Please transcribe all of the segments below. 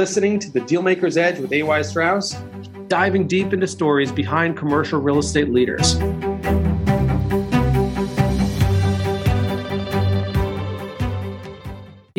listening to The Dealmaker's Edge with AY Strauss, diving deep into stories behind commercial real estate leaders.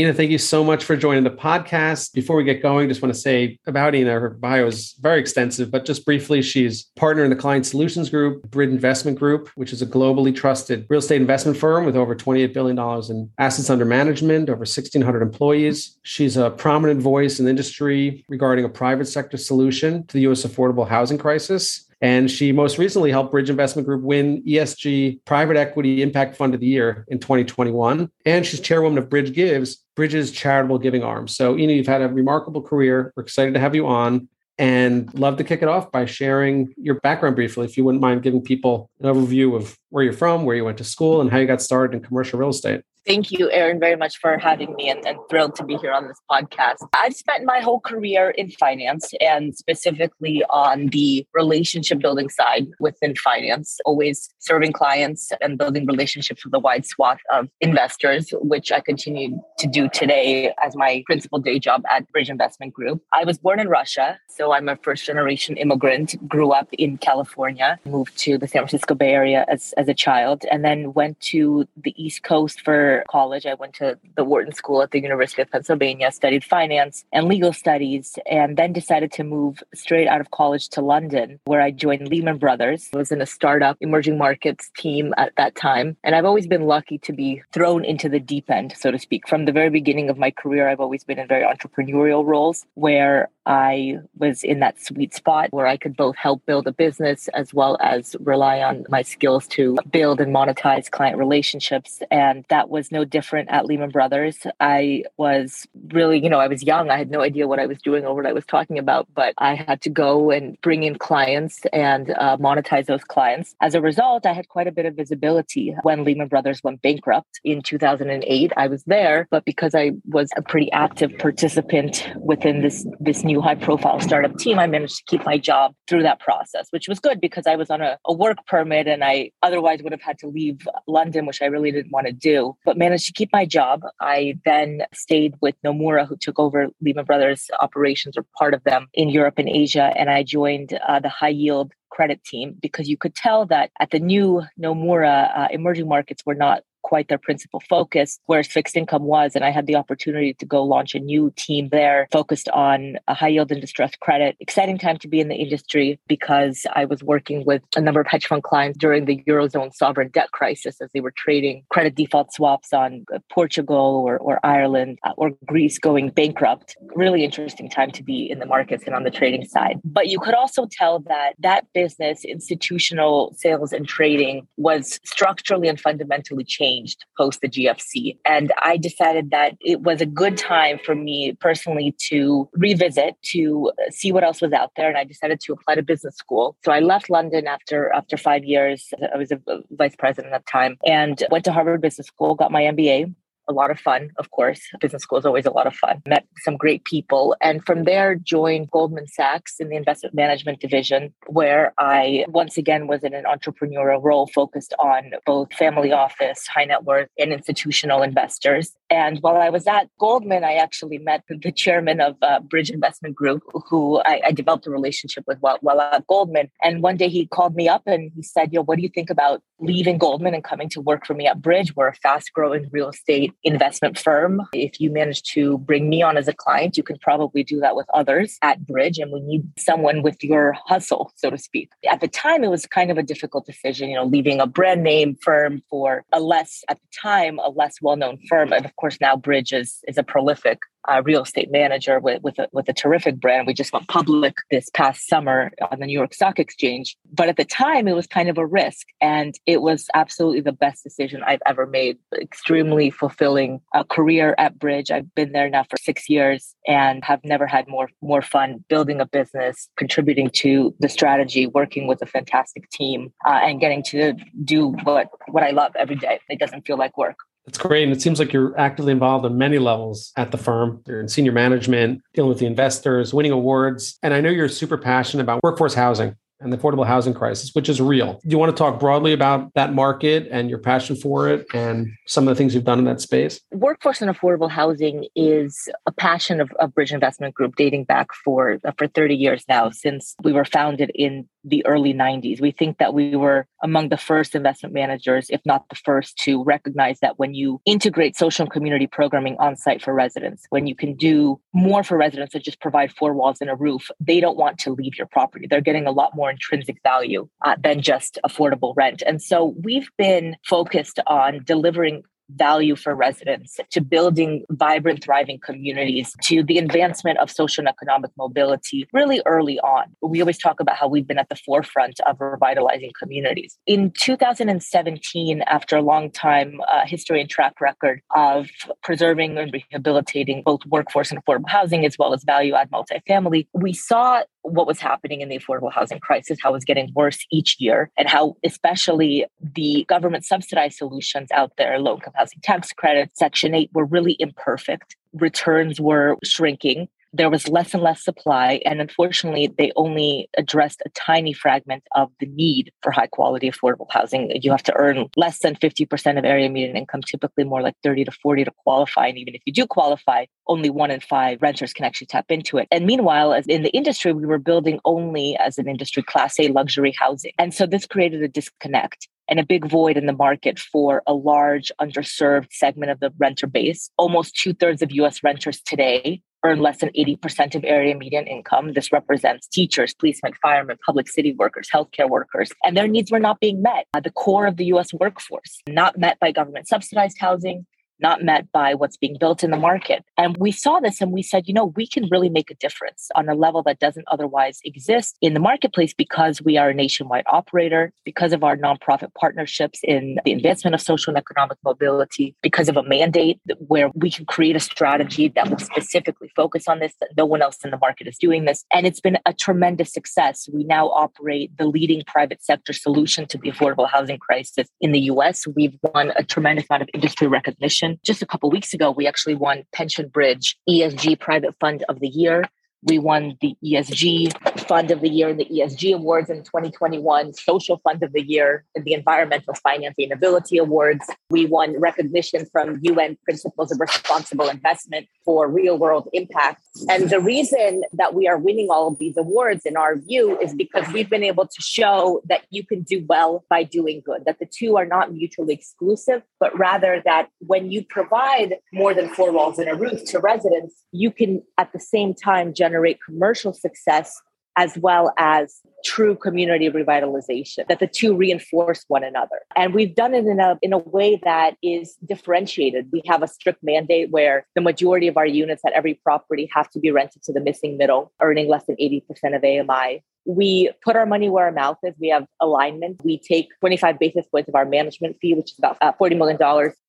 Inna, thank you so much for joining the podcast. Before we get going, just want to say about Inna, her bio is very extensive, but just briefly, she's partner in the Client Solutions Group, Bridge Investment Group, which is a globally trusted real estate investment firm with over $28 billion in assets under management, over 1,600 employees. She's a prominent voice in the industry regarding a private sector solution to the U.S. affordable housing crisis. And she most recently helped Bridge Investment Group win ESG Private Equity Impact Fund of the Year in 2021. And she's chairwoman of Bridge Gives, Bridge's charitable giving arm. So, Inna, you've had a remarkable career. We're excited to have you on and love to kick it off by sharing your background briefly, if you wouldn't mind giving people an overview of where you're from, where you went to school, and how you got started in commercial real estate. Thank you, Aaron, very much for having me and, and, thrilled to be here on this podcast. I've spent my whole career in finance and specifically on the relationship building side within finance, always serving clients and building relationships with a wide swath of investors, which I continue to do today as my principal day job at Bridge Investment Group. I was born in Russia, so I'm a first generation immigrant, grew up in California, moved to the San Francisco Bay Area as, as a child, and then went to the East Coast for college, I went to the Wharton School at the University of Pennsylvania, studied finance and legal studies, and then decided to move straight out of college to London, where I joined Lehman Brothers. I was in a startup emerging markets team at that time. And I've always been lucky to be thrown into the deep end, so to speak. From the very beginning of my career, I've always been in very entrepreneurial roles where I was in that sweet spot where I could both help build a business as well as rely on my skills to build and monetize client relationships. And that was no different at Lehman Brothers. I was really, you know, I was young. I had no idea what I was doing or what I was talking about, but I had to go and bring in clients and uh, monetize those clients. As a result, I had quite a bit of visibility when Lehman Brothers went bankrupt in 2008. I was there, but because I was a pretty active participant within this, this new high profile startup team, I managed to keep my job through that process, which was good because I was on a, a work permit and I otherwise would have had to leave London, which I really didn't want to do, but managed to keep my job. I then stayed with Nomura, who took over Lehman Brothers operations or part of them in Europe and Asia. And I joined uh, the high yield credit team because you could tell that at the new Nomura, uh, emerging markets were not quite their principal focus, whereas fixed income was. And I had the opportunity to go launch a new team there focused on a high yield and distressed credit. Exciting time to be in the industry because I was working with a number of hedge fund clients during the Eurozone sovereign debt crisis as they were trading credit default swaps on Portugal or, or Ireland uh, or Greece going bankrupt. Really interesting time to be in the markets and on the trading side. But you could also tell that that business, institutional sales and trading, was structurally and fundamentally changed changed post the GFC. And I decided that it was a good time for me personally to revisit, to see what else was out there. And I decided to apply to business school. So I left London after after five years. I was a vice president at the time and went to Harvard Business School, got my MBA a lot of fun, of course. Business school is always a lot of fun. Met some great people. And from there, joined Goldman Sachs in the investment management division, where I once again was in an entrepreneurial role focused on both family office, high net worth, and institutional investors. And while I was at Goldman, I actually met the chairman of uh, Bridge Investment Group, who I, I, developed a relationship with while, while at Goldman. And one day he called me up and he said, Yo, what do you think about leaving Goldman and coming to work for me at Bridge? We're a fast growing real estate investment firm. If you manage to bring me on as a client, you can probably do that with others at Bridge. And we need someone with your hustle, so to speak. At the time, it was kind of a difficult decision, you know, leaving a brand name firm for a less, at the time, a less well known firm. And of course, now Bridge is, is a prolific uh, real estate manager with with a, with a terrific brand. We just went public this past summer on the New York Stock Exchange. But at the time, it was kind of a risk, and it was absolutely the best decision I've ever made. Extremely fulfilling a career at Bridge. I've been there now for six years and have never had more more fun building a business, contributing to the strategy, working with a fantastic team, uh, and getting to do what what I love every day. It doesn't feel like work. That's great. And it seems like you're actively involved on many levels at the firm. You're in senior management, dealing with the investors, winning awards. And I know you're super passionate about workforce housing and the affordable housing crisis, which is real. Do you want to talk broadly about that market and your passion for it and some of the things you've done in that space? Workforce and affordable housing is a passion of, of Bridge Investment Group dating back for, uh, for 30 years now, since we were founded in the early 90s. We think that we were among the first investment managers, if not the first, to recognize that when you integrate social and community programming on site for residents, when you can do more for residents than just provide four walls and a roof, they don't want to leave your property. They're getting a lot more intrinsic value uh, than just affordable rent. And so we've been focused on delivering value for residents, to building vibrant, thriving communities, to the advancement of social and economic mobility really early on. We always talk about how we've been at the forefront of revitalizing communities. In 2017, after a long time uh, history and track record of preserving and rehabilitating both workforce and affordable housing as well as value add multifamily, we saw what was happening in the affordable housing crisis, how it was getting worse each year, and how especially the government subsidized solutions out there, low income housing tax credit, Section 8, were really imperfect. Returns were shrinking there was less and less supply. And unfortunately, they only addressed a tiny fragment of the need for high quality affordable housing. You have to earn less than 50% of area median income, typically more like 30 to 40 to qualify. And even if you do qualify, only one in five renters can actually tap into it. And meanwhile, in the industry, we were building only as an industry class A luxury housing. And so this created a disconnect and a big void in the market for a large underserved segment of the renter base. Almost two thirds of US renters today earn less than 80% of area median income. This represents teachers, policemen, firemen, public city workers, healthcare workers, and their needs were not being met. The core of the US workforce, not met by government subsidized housing, not met by what's being built in the market. And we saw this and we said, you know, we can really make a difference on a level that doesn't otherwise exist in the marketplace because we are a nationwide operator, because of our nonprofit partnerships in the advancement of social and economic mobility, because of a mandate where we can create a strategy that will specifically focus on this, that no one else in the market is doing this. And it's been a tremendous success. We now operate the leading private sector solution to the affordable housing crisis in the US. We've won a tremendous amount of industry recognition just a couple weeks ago, we actually won Pension Bridge ESG Private Fund of the Year we won the ESG Fund of the Year and the ESG Awards in 2021, Social Fund of the Year, and the Environmental Finance Sustainability Awards. We won recognition from UN Principles of Responsible Investment for real world impact. And the reason that we are winning all of these awards, in our view, is because we've been able to show that you can do well by doing good, that the two are not mutually exclusive, but rather that when you provide more than four walls and a roof to residents, you can at the same time generate generate commercial success as well as true community revitalization that the two reinforce one another and we've done it in a in a way that is differentiated we have a strict mandate where the majority of our units at every property have to be rented to the missing middle earning less than 80% of AMI we put our money where our mouth is. We have alignment. We take 25 basis points of our management fee, which is about uh, $40 million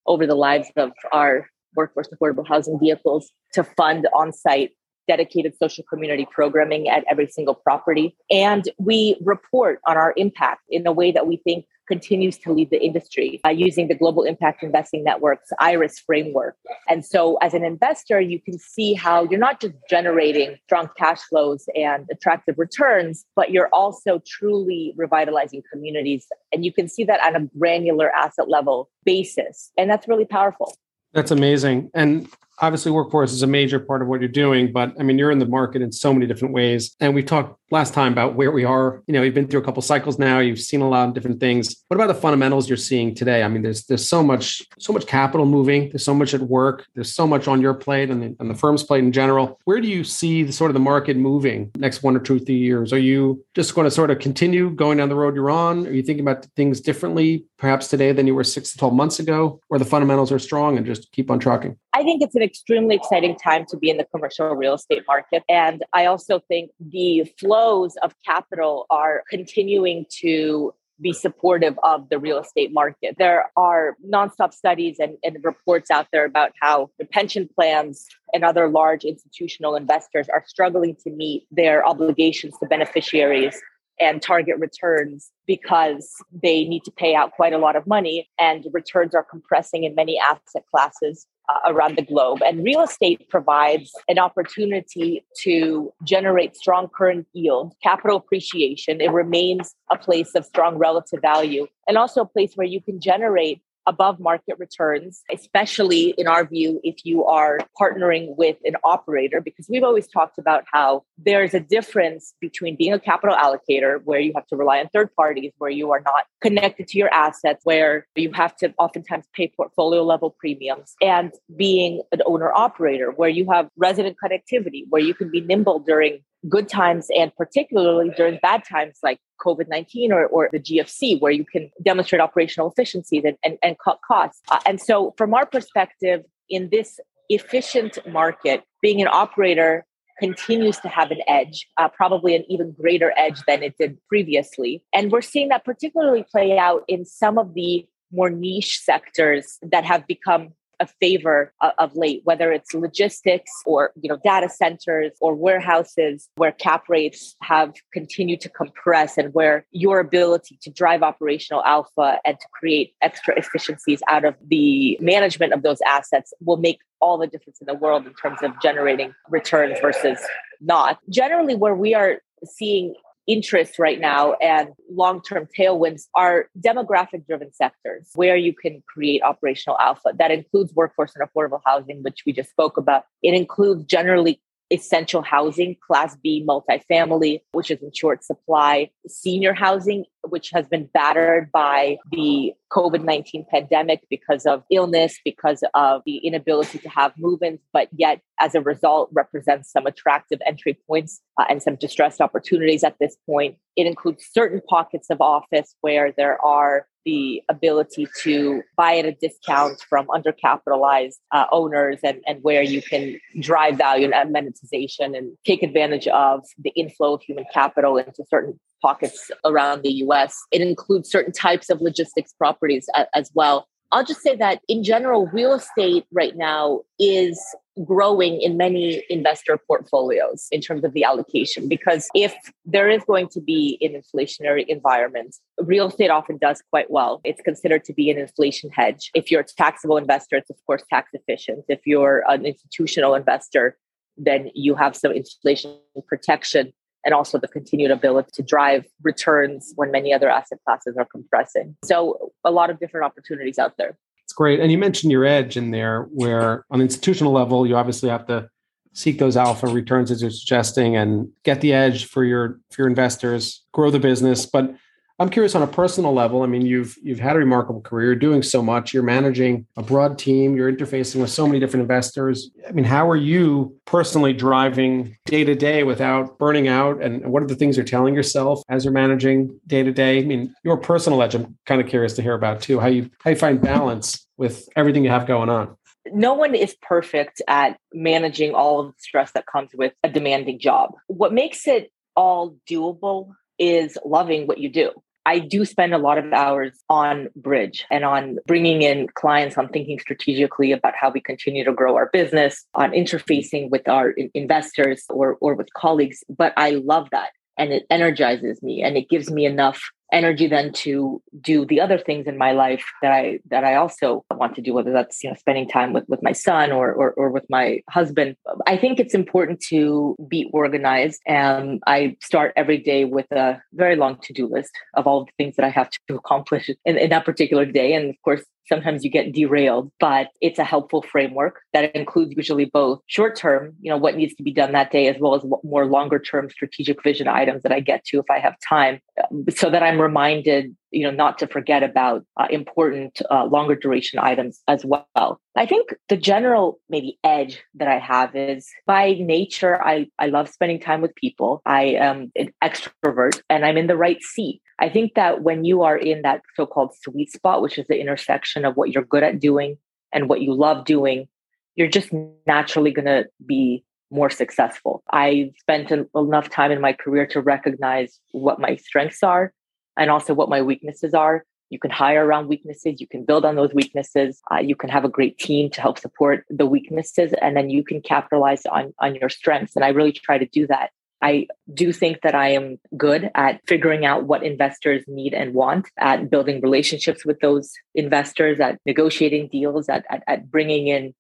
over the lives of our workforce affordable housing vehicles to fund on site dedicated social community programming at every single property. And we report on our impact in a way that we think continues to lead the industry uh, using the Global Impact Investing Network's IRIS framework. And so, as an investor, you can see how you're not just generating strong cash flows and attractive returns, but you're also truly revitalizing communities. And you can see that on a granular asset level basis. And that's really powerful. That's amazing. And obviously workforce is a major part of what you're doing but i mean you're in the market in so many different ways. And we talked last time about where we are. You know you've been through a couple cycles now. You've seen a lot of different things. What about the fundamentals you're seeing today? I mean there's there's so much so much capital moving. There's so much at work. There's so much on your plate and the, and the firm's plate in general. Where do you see the sort of the market moving next one or two three years? Are you just going to sort of continue going down the road you're on? Are you thinking about things differently perhaps today than you were six to 12 months ago? Or the fundamentals are strong and just keep on trucking? I think it's extremely exciting time to be in the commercial real estate market. And I also think the flows of capital are continuing to be supportive of the real estate market. There are nonstop studies and, and, reports out there about how the pension plans and other large institutional investors are struggling to meet their obligations to beneficiaries and target returns because they need to pay out quite a lot of money and returns are compressing in many asset classes uh, around the globe. And real estate provides an opportunity to generate strong current yield, capital appreciation. It remains a place of strong relative value and also a place where you can generate above market returns, especially in our view, if you are partnering with an operator, because we've always talked about how there's a difference between being a capital allocator, where you have to rely on third parties, where you are not connected to your assets, where you have to oftentimes pay portfolio level premiums, and being an owner operator, where you have resident connectivity, where you can be nimble during good times and particularly during bad times like COVID 19 or, or the GFC, where you can demonstrate operational efficiencies and, and, and cut costs. Uh, and so, from our perspective, in this efficient market, being an operator continues to have an edge, uh, probably an even greater edge than it did previously. And we're seeing that particularly play out in some of the more niche sectors that have become a favor of late, whether it's logistics or you know data centers or warehouses where cap rates have continued to compress and where your ability to drive operational alpha and to create extra efficiencies out of the management of those assets will make all the difference in the world in terms of generating returns versus not. Generally, where we are seeing interest right now and long term tailwinds are demographic driven sectors where you can create operational alpha. That includes workforce and affordable housing, which we just spoke about. It includes generally essential housing, class B multifamily, which is in short supply, senior housing, which has been battered by the COVID 19 pandemic because of illness, because of the inability to have movements, but yet as a result represents some attractive entry points uh, and some distressed opportunities at this point. It includes certain pockets of office where there are the ability to buy at a discount from undercapitalized uh, owners and, and where you can drive value and monetization and take advantage of the inflow of human capital into certain pockets around the US. It includes certain types of logistics properties as well. I'll just say that in general, real estate right now is growing in many investor portfolios in terms of the allocation. Because if there is going to be an inflationary environment, real estate often does quite well. It's considered to be an inflation hedge. If you're a taxable investor, it's of course tax efficient. If you're an institutional investor, then you have some inflation protection and also the continued ability to drive returns when many other asset classes are compressing. So, a lot of different opportunities out there. It's great. And you mentioned your edge in there, where on the institutional level, you obviously have to seek those alpha returns as you're suggesting and get the edge for your for your investors, grow the business. But I'm curious on a personal level. I mean, you've you've had a remarkable career, doing so much. You're managing a broad team. You're interfacing with so many different investors. I mean, how are you personally driving day to day without burning out? And what are the things you're telling yourself as you're managing day to day? I mean, your personal edge. I'm kind of curious to hear about too. How you how you find balance with everything you have going on no one is perfect at managing all of the stress that comes with a demanding job. What makes it all doable is loving what you do. I do spend a lot of hours on Bridge and on bringing in clients, on thinking strategically about how we continue to grow our business, on interfacing with our investors or, or with colleagues. But I love that and it energizes me and it gives me enough energy then to do the other things in my life that I that I also want to do, whether that's you know spending time with with my son or or, or with my husband. I think it's important to be organized, and I start every day with a very long to do list of all the things that I have to accomplish in, in that particular day, and of course sometimes you get derailed but it's a helpful framework that includes usually both short term you know what needs to be done that day as well as more longer term strategic vision items that i get to if i have time uh, so that i'm reminded you know not to forget about uh, important uh, longer duration items as well. I think the general maybe edge that i have is by nature i i love spending time with people. I am an extrovert and i'm in the right seat. I think that when you are in that so-called sweet spot which is the intersection of what you're good at doing and what you love doing you're just naturally going to be more successful. I spent enough time in my career to recognize what my strengths are and also what my weaknesses are. You can hire around weaknesses, you can build on those weaknesses, uh, you can have a great team to help support the weaknesses, and then you can capitalize on, on your strengths. And I really try to do that. I do think that I am good at figuring out what investors need and want, at building relationships with those investors, at negotiating deals, at, at, at bringing in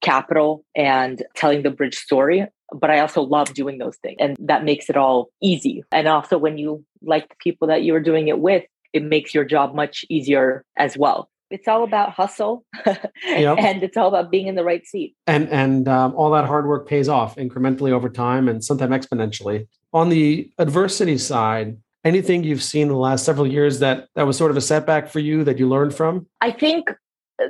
capital and telling the bridge story. But I also love doing those things. And that makes it all easy. And also, when you like the people that you're doing it with, it makes your job much easier as well it's all about hustle yep. and it's all about being in the right seat and and um, all that hard work pays off incrementally over time and sometimes exponentially on the adversity side anything you've seen in the last several years that that was sort of a setback for you that you learned from i think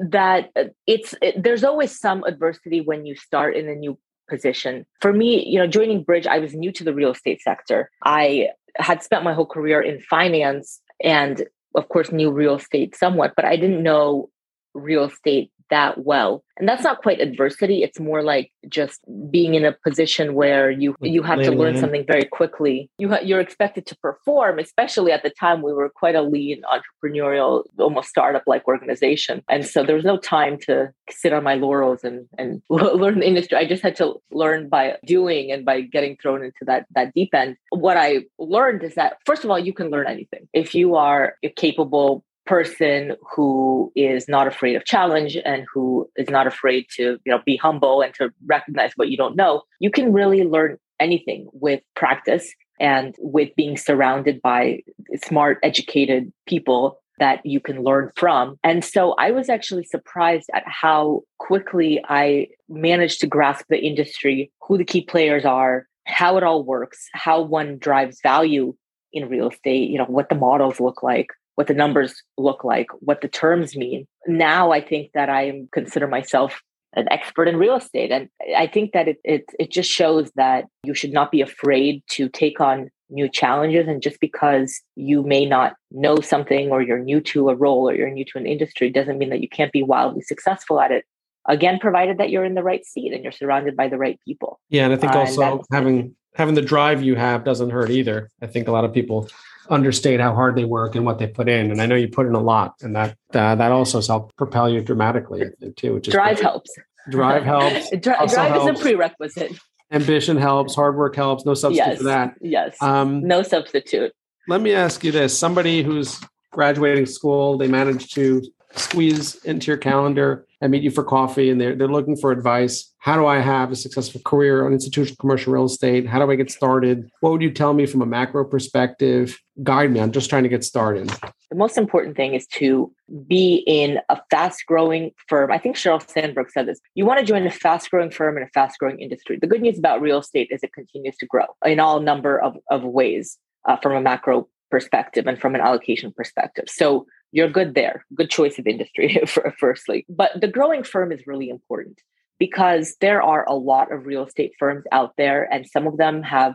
that it's it, there's always some adversity when you start in a new position. For me you know joining bridge i was new to the real estate sector. I had spent my whole career in finance and of course knew real estate somewhat, but I didn't know real estate that well. And that's not quite adversity. It's more like just being in a position where you you have to learn something very quickly. You ha- you're expected to perform especially at the time we were quite a lean entrepreneurial almost startup like organization. And so there was no time to sit on my laurels and and learn the industry. I just had to learn by doing and by getting thrown into that that deep end. What i learned is that first of all you can learn anything. If you are capable person who is not afraid of challenge and who is not afraid to you know be humble and to recognize what you don't know you can really learn anything with practice and with being surrounded by smart educated people that you can learn from. And so i was actually surprised at how quickly i managed to grasp the industry who the key players are how it all works how one drives value in real estate you know what the models look like what the numbers look like, what the terms mean. Now I think that I consider myself an expert in real estate. And I think that it, it, it just shows that you should not be afraid to take on new challenges. And just because you may not know something or you're new to a role or you're new to an industry doesn't mean that you can't be wildly successful at it. Again, provided that you're in the right seat and you're surrounded by the right people. Yeah. And I think uh, also having having the drive you have doesn't hurt either. I think a lot of people understate how hard they work and what they put in. And I know you put in a lot, and that uh, that also helped propel you dramatically too. Which is drive great. helps. Drive helps. drive helps. is a prerequisite. Ambition helps. Hard work helps. No substitute yes. for that. Yes. Um, no substitute. Let me ask you this: somebody who's graduating school, they manage to squeeze into your calendar and meet you for coffee and they're, they're looking for advice. How do I have a successful career on institutional commercial real estate? How do I get started? What would you tell me from a macro perspective? Guide me. I'm just trying to get started. The most important thing is to be in a fast growing firm. I think Sheryl Sandberg said this. You want to join a fast growing firm in a fast growing industry. The good news about real estate is it continues to grow in all number of, of ways uh, from a macro perspective and from an allocation perspective. So you're good there. Good choice of industry, for, firstly. But the growing firm is really important because there are a lot of real estate firms out there, and some of them have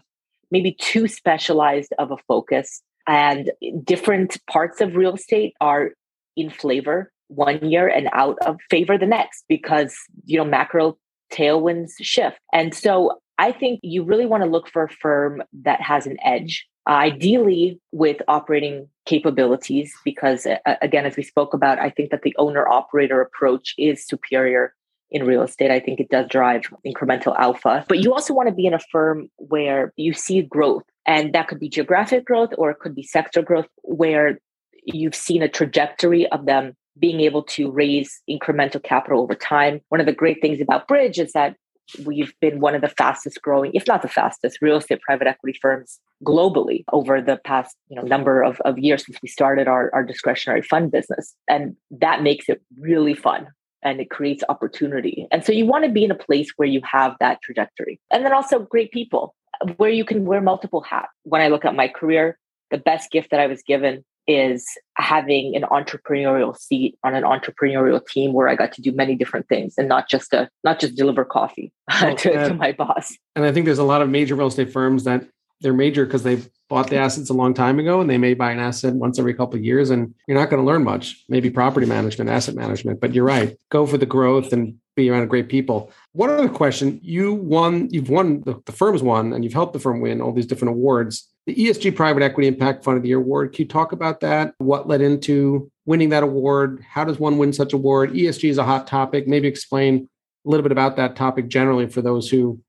maybe too specialized of a focus. And different parts of real estate are in flavor one year and out of favor the next because, you know, macro tailwinds shift. And so I think you really want to look for a firm that has an edge ideally with operating capabilities because uh, again as we spoke about i think that the owner operator approach is superior in real estate. I think it does drive incremental alpha. But you also want to be in a firm where you see growth and that could be geographic growth or it could be sector growth where you've seen a trajectory of them being able to raise incremental capital over time. One of the great things about bridge is that we've been one of the fastest growing, if not the fastest, real estate private equity firms globally over the past you know number of, of years since we started our, our discretionary fund business. And that makes it really fun and it creates opportunity. And so you want to be in a place where you have that trajectory. And then also great people where you can wear multiple hats. When I look at my career, the best gift that I was given is having an entrepreneurial seat on an entrepreneurial team where I got to do many different things and not just a not just deliver coffee well, oh, to, to my boss. And I think there's a lot of major real estate firms that they're major because they bought the assets a long time ago and they may buy an asset once every couple of years and you're not going to learn much. Maybe property management asset management but you're right. Go for the growth and be around great people. One other question. You won you've won the, the firm's won and you've helped the firm win all these different awards the esg private equity impact fund of the year award can you talk about that? What led into winning that award? How does one win such award? Esg is a hot topic. Maybe explain a little bit about that topic generally for those who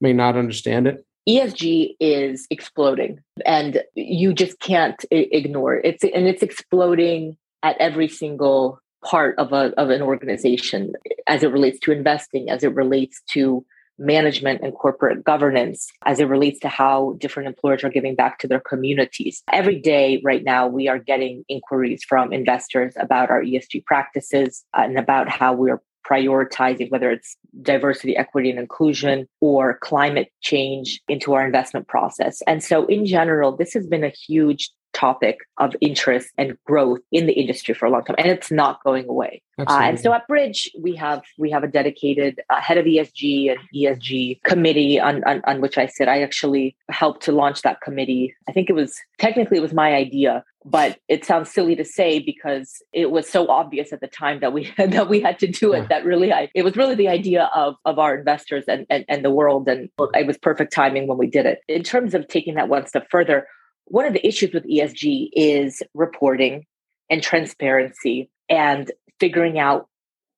may not understand it. ESG is exploding and you just can't ignore it. It's and it's exploding at every single part of a of an organization as it relates to investing, as it relates to management and corporate governance as it relates to how different employers are giving back to their communities. Every day, right now, we are getting inquiries from investors about our ESG practices and about how we're prioritizing whether it's diversity, equity, and inclusion or climate change into our investment process. And so, in general, this has been a huge topic of interest and growth in the industry for a long time and it's not going away. Uh, and so at bridge we have we have a dedicated uh, head of esg and esg committee on, on, on which i sit. I actually helped to launch that committee. I think it was technically it was my idea but it sounds silly to say because it was so obvious at the time that we that we had to do it that really I, it was really the idea of of our investors and, and and the world and it was perfect timing when we did it. In terms of taking that one step further one of the issues with ESG is reporting and transparency and figuring out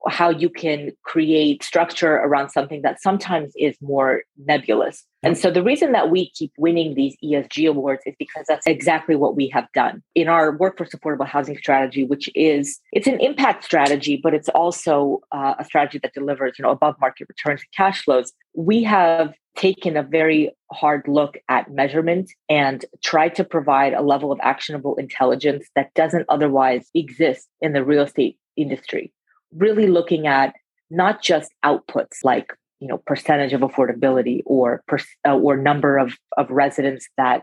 how you can create structure around something that sometimes is more nebulous. And so the reason that we keep winning these ESG awards is because that's exactly what we have done in our workforce affordable housing strategy, which is it's an impact strategy, but it's also uh, a strategy that delivers you know above market returns and cash flows. We have taken a very hard look at measurement and tried to provide a level of actionable intelligence that doesn't otherwise exist in the real estate industry really looking at not just outputs like you know percentage of affordability or per, uh, or number of of residents that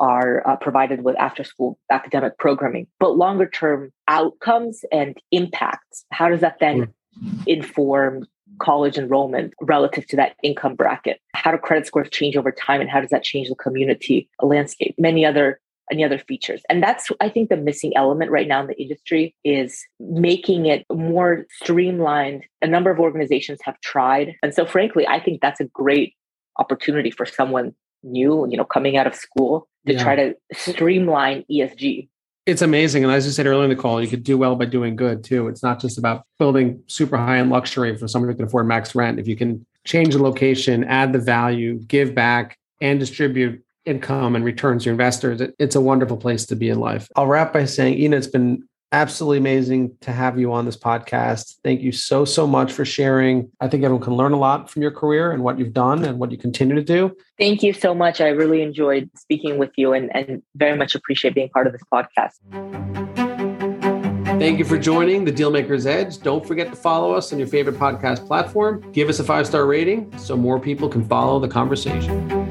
are uh, provided with after school academic programming but longer term outcomes and impacts. How does that then mm. inform college enrollment relative to that income bracket? How do credit scores change over time and how does that change the community landscape? Many other any other features. And that's i think the missing element right now in the industry is making it more streamlined. A number of organizations have tried. And so frankly i think that's a great opportunity for someone new you know coming out of school to yeah. try to streamline esg it's amazing. And as you said earlier in the call you could do well by doing good too. It's not just about building super high end luxury for someone who can afford max rent. If you can change the location add the value give back and distribute income and returns your investors, it, it's a wonderful place to be in life. I'll wrap by saying, Inna, it's been absolutely amazing to have you on this podcast. Thank you so, so much for sharing. I think everyone can learn a lot from your career and what you've done and what you continue to do. Thank you so much. I really enjoyed speaking with you and, and very much appreciate being part of this podcast. Thank you for joining the Dealmaker's Edge. Don't forget to follow us on your favorite podcast platform. Give us a five star rating so more people can follow the conversation.